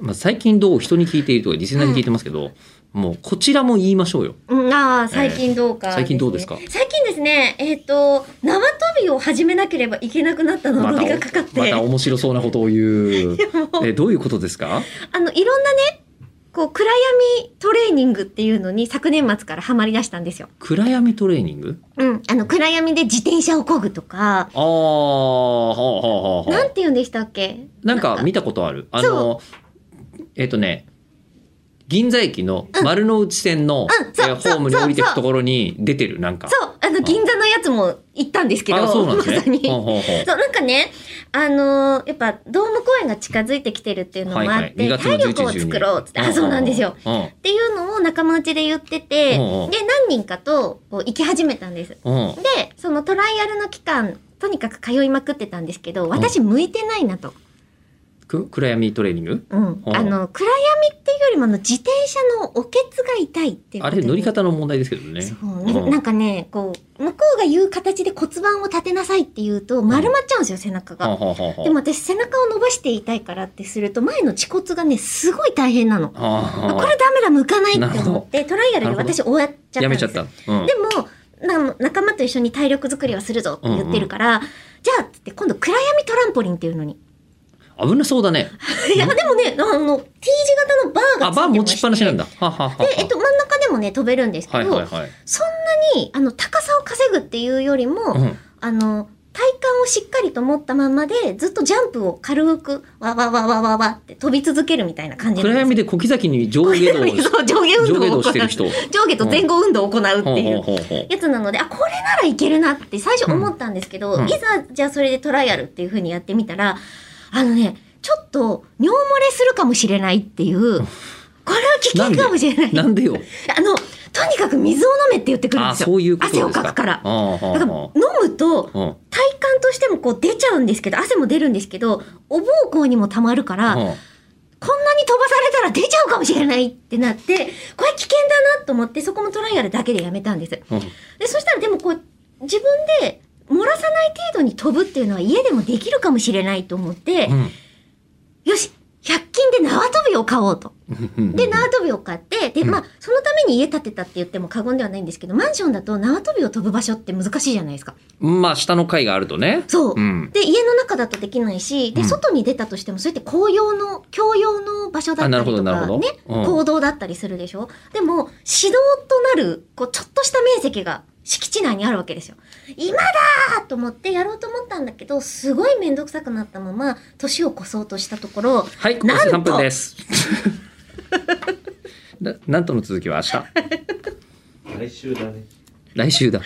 まあ、最近どう？人に聞いているとかリスナーに聞いてますけど、もうこちらも言いましょうよ。うん、ああ、最近どうか、えー最近どうですか？最近ですね、えっ、と、縄跳びを始めなければいけなくなったま呪いがかかって、また面白そうなことを言う。えどういうことですか？あの、いろんなね、こう、暗闇トレーニングっていうのに昨年末からハマり出したんですよ。暗闇トレーニング？うん。あの、暗闇で自転車を漕ぐとか、ああ、はあはあはあはあ。なんて言うんでしたっけ？なんか見たことある。あの、えっ、とね、銀座駅の丸の内線の、えーホームに降りていくところに出てる、なんか。そう、あの、銀座のやつも行ったんですけど、あそうなんですね。まさに。ほうほうほうそう、なんかね、あのーやっぱ、ドーム公演が近づいてきてるっていうのもあって、はいはい2月の体力を作ろうっつって、あ、そうなんですよ。。うんっていうのを仲間内で言ってて、で、何人かとこう行き始めたんです。で、そのトライアルの期間、とにかく通いまくってたんですけど、私向いてないなと。く？暗闇トレーニング？うん。うんあの、暗闇っていうよりも、あの、自転車のおけつが痛いってあれ乗り方の問題ですけどね。そう。ななんかね、こう、向こうが言う形で骨盤を立てなさいって言うと、丸まっちゃうんですよ、背中が。でも私、背中を伸ばしていたいからってすると、前の恥骨がね、すごい大変なの。はあこれダメだ、向かないって思って、トライアルで私終わっちゃったんですやめちゃった。うん。でも、な仲間と一緒に体力作りはするぞって言ってるから、じゃあ、つって今度暗闇トランポリンっていうのに。危なそうだね。いや、でもね、あの、T 字型のバーがあ、バー持ちっぱなしなんだ。はあはあはで、えっと、真ん中でもね、飛べるんですけど、はいはいはい。そんなに、あの、高さを稼ぐっていうよりも、うんあの、体幹をしっかりと持ったまんまで、ずっとジャンプを軽く、わわわわわわって飛び続けるみたいな感じな暗闇で小刻みに上下動 上下運動を上下動行う。してる人。上下と前後運動を行うっていう。やつなので、あ、これならいけるなって最初思ったんですけど、うんいざ、じゃあそれでトライアルっていう風にやってみたら、あのね、ちょっと尿漏れするかもしれないっていう、これは危険かもしれない。なんで？よ？あの、とにかく水を飲めって言ってくるんあ、ですよ。そういう。汗をかくから。だからは飲むと、体感としてもこう出ちゃうんですけど、汗も出るんですけど、お膀胱にも溜まるから、うんこんなに飛ばされたら出ちゃうかもしれないってなって、これ危険だなと思って、そこもトライアルだけでやめたんです。うんで、そしたらでもこう、自分で漏らさない程度に飛ぶっていうのは家でもできるかもしれないと思って、うんよし、100均で縄跳びを買おうと。で、縄跳びを買って、で、まあ、そのために家建てたって言っても過言ではないんですけど、マンションだと縄跳びを飛ぶ場所って難しいじゃないですか。まあ、下の階があるとね。そう。うん。で、家の中だとできないし、で、うん外に出たとしても、それって公用の、共用の場所だあなるほどったりとか、なるほどね、うん行動だったりするでしょでも、指導となる、こう、ちょっとした面積が敷地内にあるわけですよ。今だーと思ってやろうと思ったんだけど、すごいめんどくさくなったまま、年を越そうとしたところ、はい、なんと3分です。ななんとの続きは明日。来週だね。来週だ。